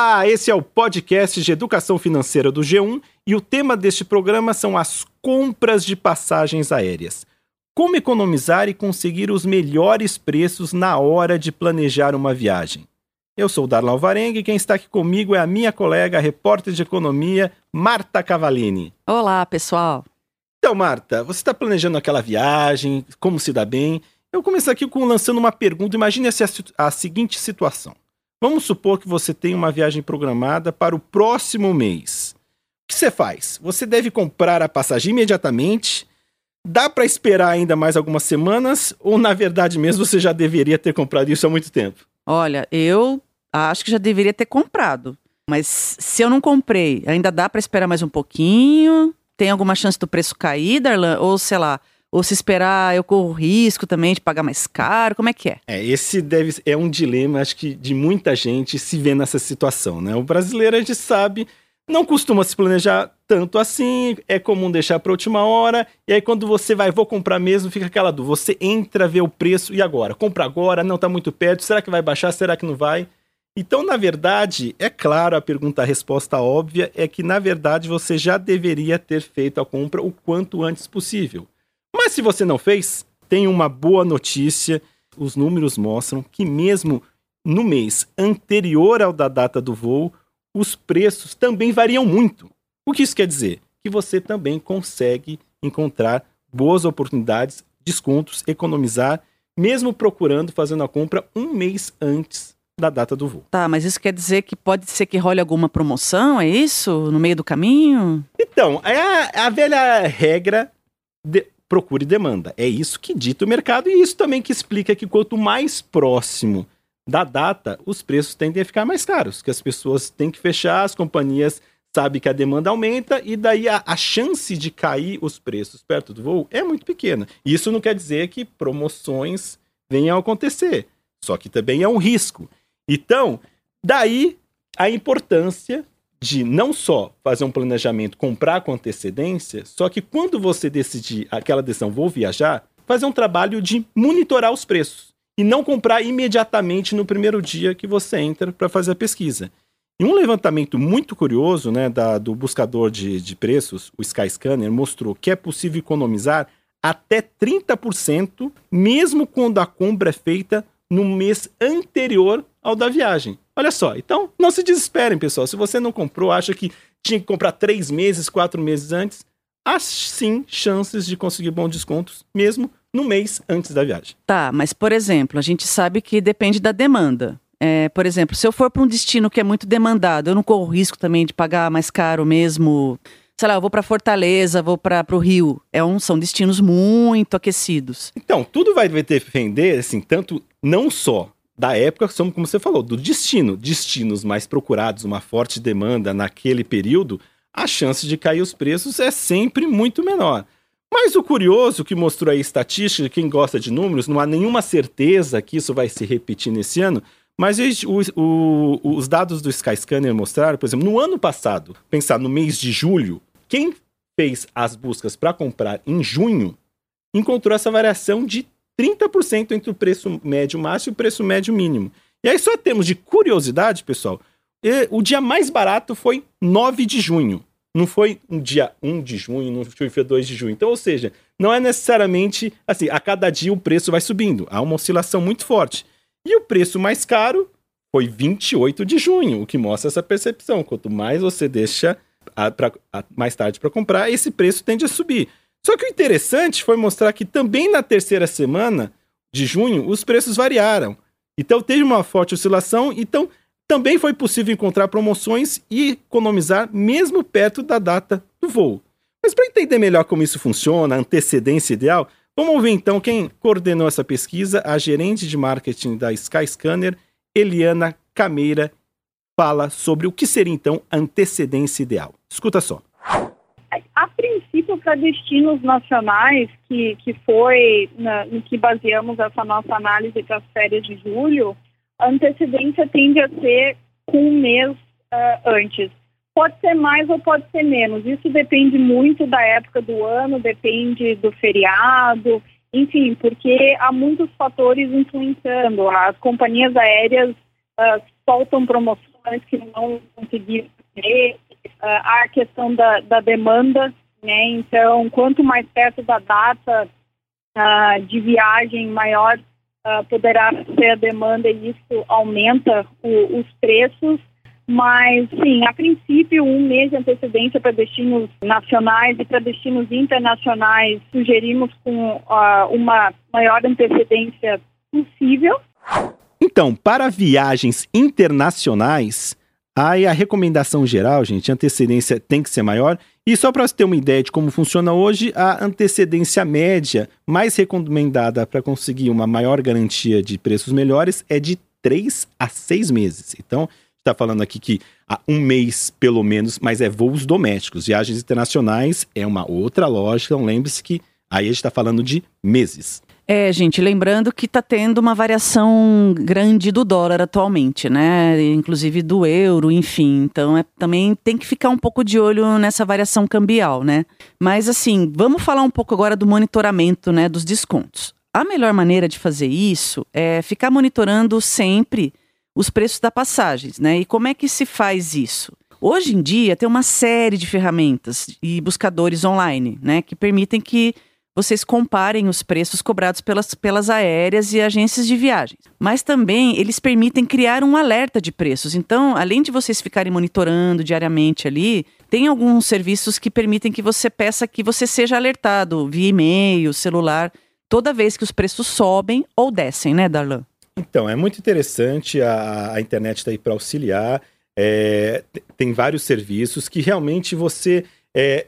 Olá, esse é o podcast de educação financeira do G1 e o tema deste programa são as compras de passagens aéreas. Como economizar e conseguir os melhores preços na hora de planejar uma viagem. Eu sou o Darlan Alvarengue e quem está aqui comigo é a minha colega, a repórter de economia, Marta Cavalini. Olá, pessoal. Então, Marta, você está planejando aquela viagem, como se dá bem? Eu começo aqui com lançando uma pergunta. Imagine a, a seguinte situação. Vamos supor que você tem uma viagem programada para o próximo mês. O que você faz? Você deve comprar a passagem imediatamente. Dá para esperar ainda mais algumas semanas? Ou, na verdade mesmo, você já deveria ter comprado isso há muito tempo? Olha, eu acho que já deveria ter comprado. Mas se eu não comprei, ainda dá para esperar mais um pouquinho? Tem alguma chance do preço cair, Darlan? Ou, sei lá, ou se esperar, eu corro risco também de pagar mais caro? Como é que é? É, esse deve é um dilema, acho que, de muita gente se vê nessa situação, né? O brasileiro, a gente sabe, não costuma se planejar tanto assim, é comum deixar para última hora, e aí quando você vai, vou comprar mesmo, fica aquela dúvida. Você entra, vê o preço, e agora? Compra agora, não está muito perto, será que vai baixar, será que não vai? Então, na verdade, é claro, a pergunta, a resposta óbvia é que, na verdade, você já deveria ter feito a compra o quanto antes possível. Mas se você não fez, tem uma boa notícia. Os números mostram que mesmo no mês anterior ao da data do voo, os preços também variam muito. O que isso quer dizer? Que você também consegue encontrar boas oportunidades, descontos, economizar, mesmo procurando fazendo a compra um mês antes da data do voo. Tá, mas isso quer dizer que pode ser que role alguma promoção, é isso? No meio do caminho? Então, é a, a velha regra de, procura e demanda. É isso que dita o mercado e isso também que explica que quanto mais próximo da data, os preços tendem a ficar mais caros, que as pessoas têm que fechar, as companhias sabem que a demanda aumenta e daí a, a chance de cair os preços perto do voo é muito pequena. Isso não quer dizer que promoções venham a acontecer, só que também é um risco. Então, daí a importância de não só fazer um planejamento, comprar com antecedência, só que quando você decidir aquela decisão, vou viajar, fazer um trabalho de monitorar os preços e não comprar imediatamente no primeiro dia que você entra para fazer a pesquisa. E um levantamento muito curioso né, da, do buscador de, de preços, o Skyscanner, mostrou que é possível economizar até 30%, mesmo quando a compra é feita no mês anterior ao da viagem. Olha só, então não se desesperem, pessoal. Se você não comprou, acha que tinha que comprar três meses, quatro meses antes, há sim chances de conseguir bons descontos, mesmo no mês antes da viagem. Tá, mas por exemplo, a gente sabe que depende da demanda. É, por exemplo, se eu for para um destino que é muito demandado, eu não corro risco também de pagar mais caro mesmo. Sei lá, eu vou para Fortaleza, vou para o Rio. É um, são destinos muito aquecidos. Então, tudo vai depender, assim, tanto não só da época, como você falou, do destino. Destinos mais procurados, uma forte demanda naquele período, a chance de cair os preços é sempre muito menor. Mas o curioso que mostrou aí a estatística, quem gosta de números, não há nenhuma certeza que isso vai se repetir nesse ano, mas o, o, os dados do Skyscanner mostraram, por exemplo, no ano passado, pensar no mês de julho, quem fez as buscas para comprar em junho encontrou essa variação de 30% entre o preço médio máximo e o preço médio mínimo. E aí, só temos de curiosidade, pessoal, o dia mais barato foi 9 de junho. Não foi um dia 1 de junho, não foi 2 de junho. Então, ou seja, não é necessariamente assim, a cada dia o preço vai subindo. Há uma oscilação muito forte. E o preço mais caro foi 28 de junho, o que mostra essa percepção. Quanto mais você deixa a, pra, a, mais tarde para comprar, esse preço tende a subir. Só que o interessante foi mostrar que também na terceira semana de junho os preços variaram. Então teve uma forte oscilação, então também foi possível encontrar promoções e economizar mesmo perto da data do voo. Mas para entender melhor como isso funciona, a antecedência ideal, vamos ouvir então quem coordenou essa pesquisa, a gerente de marketing da Skyscanner, Eliana Cameira, fala sobre o que seria então a antecedência ideal. Escuta só. Princípio, para destinos nacionais, que, que foi na, em que baseamos essa nossa análise para as férias de julho, a antecedência tende a ser com um mês uh, antes. Pode ser mais ou pode ser menos. Isso depende muito da época do ano, depende do feriado, enfim, porque há muitos fatores influenciando. As companhias aéreas uh, soltam promoções que não conseguiram ter, uh, a questão da, da demanda, né? Então, quanto mais perto da data uh, de viagem, maior uh, poderá ser a demanda e isso aumenta o, os preços. Mas, sim, a princípio, um mês de antecedência para destinos nacionais e para destinos internacionais, sugerimos com uh, uma maior antecedência possível. Então, para viagens internacionais, aí a recomendação geral, gente, a antecedência tem que ser maior. E só para você ter uma ideia de como funciona hoje, a antecedência média mais recomendada para conseguir uma maior garantia de preços melhores é de 3 a 6 meses. Então, está falando aqui que há um mês pelo menos, mas é voos domésticos. Viagens internacionais é uma outra lógica, então lembre-se que aí a gente está falando de meses. É, gente, lembrando que está tendo uma variação grande do dólar atualmente, né? Inclusive do euro, enfim. Então, é, também tem que ficar um pouco de olho nessa variação cambial, né? Mas, assim, vamos falar um pouco agora do monitoramento, né, dos descontos. A melhor maneira de fazer isso é ficar monitorando sempre os preços das passagens, né? E como é que se faz isso? Hoje em dia tem uma série de ferramentas e buscadores online, né, que permitem que vocês comparem os preços cobrados pelas, pelas aéreas e agências de viagens. Mas também eles permitem criar um alerta de preços. Então, além de vocês ficarem monitorando diariamente ali, tem alguns serviços que permitem que você peça que você seja alertado via e-mail, celular, toda vez que os preços sobem ou descem, né, Darlan? Então, é muito interessante, a, a internet está aí para auxiliar. É, tem vários serviços que realmente você. É,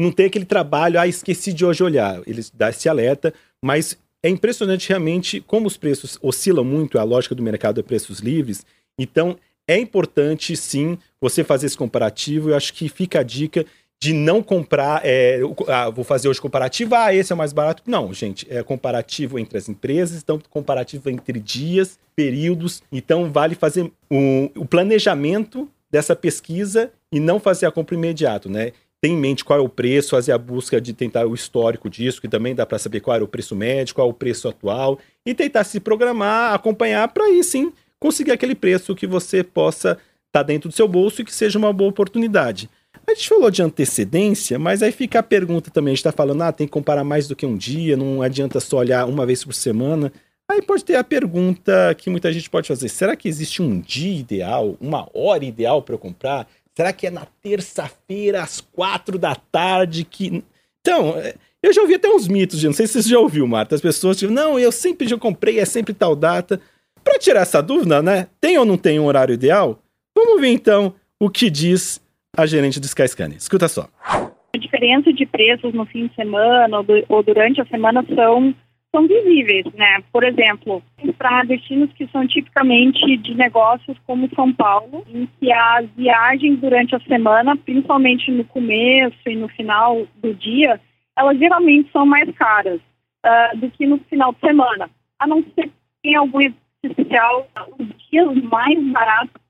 não tem aquele trabalho, ah, esqueci de hoje olhar. Eles dão esse alerta, mas é impressionante realmente como os preços oscilam muito, a lógica do mercado é preços livres. Então, é importante sim você fazer esse comparativo. Eu acho que fica a dica de não comprar, é, ah, vou fazer hoje comparativo, ah, esse é o mais barato. Não, gente, é comparativo entre as empresas, então comparativo entre dias, períodos. Então vale fazer o, o planejamento dessa pesquisa e não fazer a compra imediato, né? Tem em mente qual é o preço, fazer a busca de tentar o histórico disso, que também dá para saber qual era o preço médio, qual é o preço atual, e tentar se programar, acompanhar para aí sim conseguir aquele preço que você possa estar tá dentro do seu bolso e que seja uma boa oportunidade. A gente falou de antecedência, mas aí fica a pergunta também. A gente está falando, ah, tem que comparar mais do que um dia, não adianta só olhar uma vez por semana. Aí pode ter a pergunta que muita gente pode fazer: será que existe um dia ideal, uma hora ideal para comprar? Será que é na terça-feira, às quatro da tarde? que Então, é, eu já ouvi até uns mitos, não sei se você já ouviu, Marta. As pessoas tipo, não, eu sempre já comprei, é sempre tal data. Para tirar essa dúvida, né? Tem ou não tem um horário ideal? Vamos ver então o que diz a gerente do Skyscanner. Escuta só. A diferença de preços no fim de semana ou, durante a semana são, são visíveis, né? Por exemplo, para destinos que são tipicamente de negócios como São Paulo, em que as viagens durante a semana, principalmente no começo e no final do dia, elas geralmente são mais caras uh, do que no final de semana. A não ser que tenha algum especial, os dias mais baratos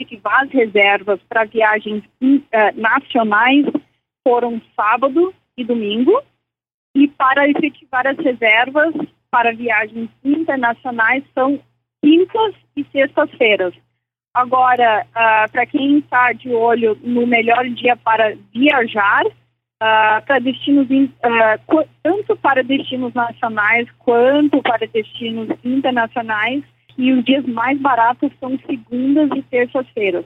efetivar as reservas para viagens uh, nacionais foram sábado e domingo, e para efetivar as reservas para viagens internacionais são quintas e sextas-feiras. Agora, uh, para quem está de olho no melhor dia para viajar, uh, para destinos uh, tanto para destinos nacionais quanto para destinos internacionais, e os dias mais baratos são segundas e terças-feiras.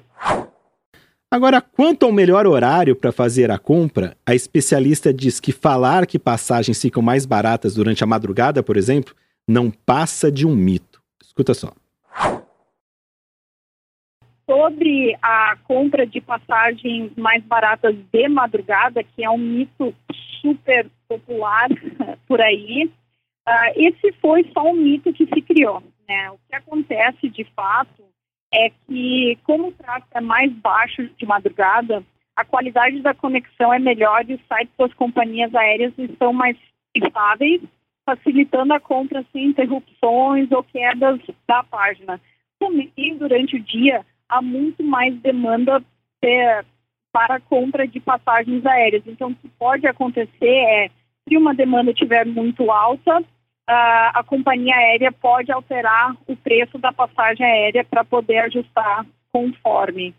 Agora, quanto ao melhor horário para fazer a compra, a especialista diz que falar que passagens ficam mais baratas durante a madrugada, por exemplo, não passa de um mito. Escuta só. Sobre a compra de passagens mais baratas de madrugada, que é um mito super popular por aí, uh, esse foi só um mito que se criou. Né? O que acontece de fato é que, como o tráfego é mais baixo de madrugada, a qualidade da conexão é melhor e os sites das companhias aéreas estão mais estáveis, facilitando a compra sem interrupções ou quedas da página. Também, durante o dia, há muito mais demanda é, para a compra de passagens aéreas. Então, o que pode acontecer é, se uma demanda estiver muito alta, a, companhia aérea pode alterar o preço da passagem aérea para poder ajustar conforme.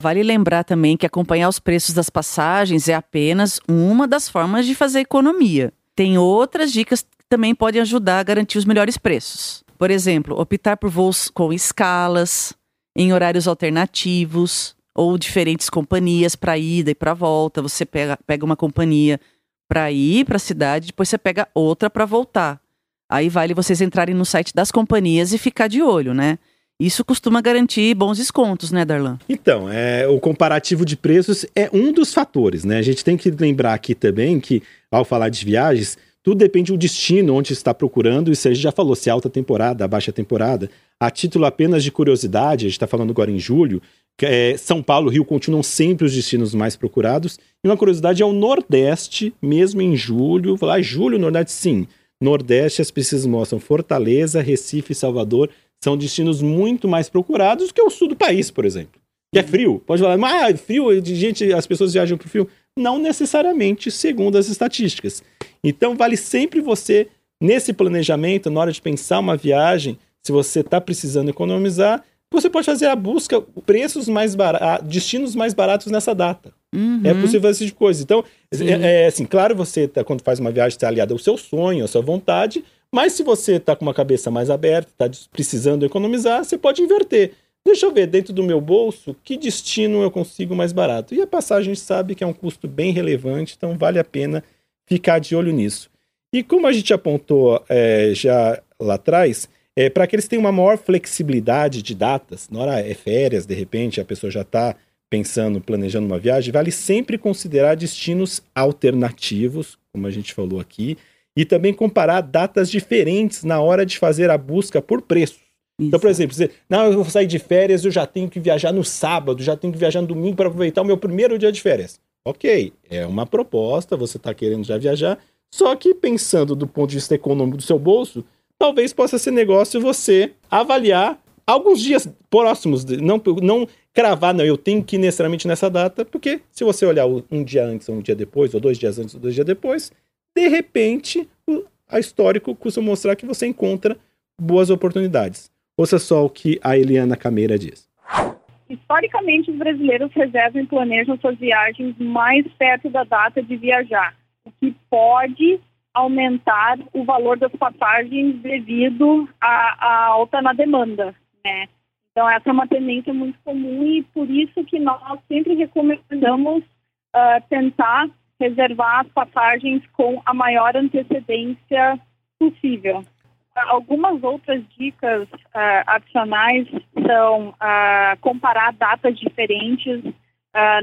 Vale lembrar também que acompanhar os preços das passagens é apenas uma das formas de fazer economia. Tem outras dicas que também podem ajudar a garantir os melhores preços. Por exemplo, optar por voos com escalas, em horários alternativos, ou diferentes companhias para ida e para volta. Você pega, pega uma companhia para ir para a cidade, depois você pega outra para voltar. Aí vale vocês entrarem no site das companhias e ficar de olho, né? Isso costuma garantir bons descontos, né, Darlan? Então, é, o comparativo de preços é um dos fatores, né? A gente tem que lembrar aqui também que, ao falar de viagens, tudo depende do destino onde está procurando. Isso a gente já falou, se é alta temporada, baixa temporada. A título apenas de curiosidade, a gente está falando agora em julho, é, São Paulo e Rio continuam sempre os destinos mais procurados. E uma curiosidade é o Nordeste, mesmo em julho. Lá, julho, Nordeste, sim. Nordeste, as pesquisas mostram Fortaleza, Recife e Salvador são destinos muito mais procurados que o sul do país, por exemplo. Que é frio. Pode falar, mas ah, frio, gente, as pessoas viajam para o frio. Não necessariamente, segundo as estatísticas. Então, vale sempre você, nesse planejamento, na hora de pensar uma viagem, se você está precisando economizar, você pode fazer a busca, preços mais baratos, destinos mais baratos nessa data. Uhum. É possível fazer esse tipo de coisa. Então, é, é, assim, claro, você, tá, quando faz uma viagem, está aliado ao seu sonho, à sua vontade, mas se você está com uma cabeça mais aberta, está precisando economizar, você pode inverter. Deixa eu ver dentro do meu bolso que destino eu consigo mais barato. E a passagem sabe que é um custo bem relevante, então vale a pena ficar de olho nisso. E como a gente apontou é, já lá atrás, é, para que eles tenham uma maior flexibilidade de datas, na hora é férias, de repente a pessoa já está pensando, planejando uma viagem, vale sempre considerar destinos alternativos, como a gente falou aqui, e também comparar datas diferentes na hora de fazer a busca por preço. Isso. Então, por exemplo, dizer, não, eu vou sair de férias, eu já tenho que viajar no sábado, já tenho que viajar no domingo para aproveitar o meu primeiro dia de férias. Ok, é uma proposta, você está querendo já viajar, só que pensando do ponto de vista econômico do seu bolso, talvez possa ser negócio você avaliar alguns dias próximos, não, não cravar, não, eu tenho que ir necessariamente nessa data, porque se você olhar um dia antes ou um dia depois, ou dois dias antes ou dois dias depois, de repente, a histórico costuma mostrar que você encontra boas oportunidades. Ouça só o que a Eliana Cameira diz. Historicamente, os brasileiros reservam e planejam suas viagens mais perto da data de viajar, o que pode aumentar o valor das passagens devido à, alta na demanda, né? Então, essa é uma tendência muito comum e por isso que nós sempre recomendamos uh, tentar reservar as passagens com a maior antecedência possível. Algumas outras dicas uh, adicionais são uh, comparar datas diferentes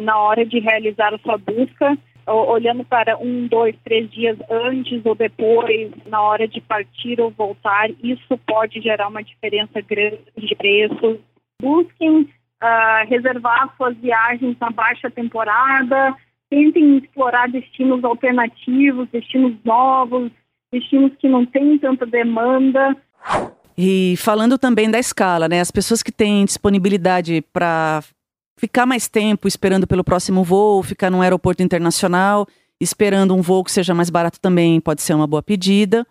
na hora de realizar a sua busca, olhando para um, dois, três dias antes ou depois, na hora de partir ou voltar. Isso pode gerar uma diferença grande de preço. Busquem reservar suas viagens na baixa temporada, tentem explorar destinos alternativos, destinos novos, destinos que não têm tanta demanda. E falando também da escala, né? As pessoas que têm disponibilidade para ficar mais tempo esperando pelo próximo voo, ficar num aeroporto internacional, esperando um voo que seja mais barato também pode ser uma boa pedida.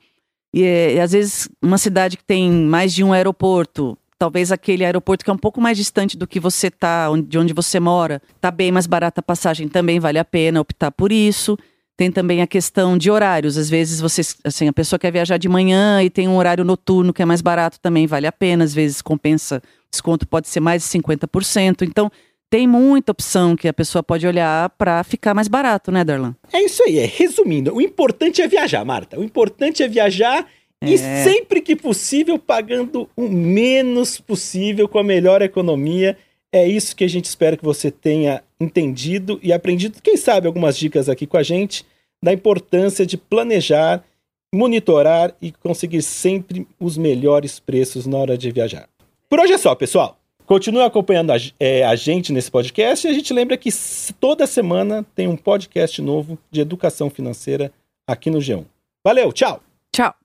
E, e às vezes uma cidade que tem mais de um aeroporto talvez aquele aeroporto que é um pouco mais distante do que você tá, de onde você mora, tá bem mais barata a passagem, também vale a pena optar por isso. Tem também a questão de horários. Às vezes você, assim, a pessoa quer viajar de manhã e tem um horário noturno que é mais barato, também vale a pena. Às vezes compensa, desconto pode ser mais de 50%. Então, tem muita opção que a pessoa pode olhar para ficar mais barato, né, Darlan? É isso aí, é. Resumindo, o importante é viajar, Marta. O importante é viajar e é. sempre que possível, pagando o menos possível, com a melhor economia. É isso que a gente espera que você tenha entendido e aprendido, quem sabe, algumas dicas aqui com a gente, da importância de planejar, monitorar e conseguir sempre os melhores preços na hora de viajar. Por hoje é só, pessoal. Continue acompanhando a, é, a gente nesse podcast e a gente lembra que toda semana tem um podcast novo de educação financeira aqui no G1. Valeu, tchau! Tchau!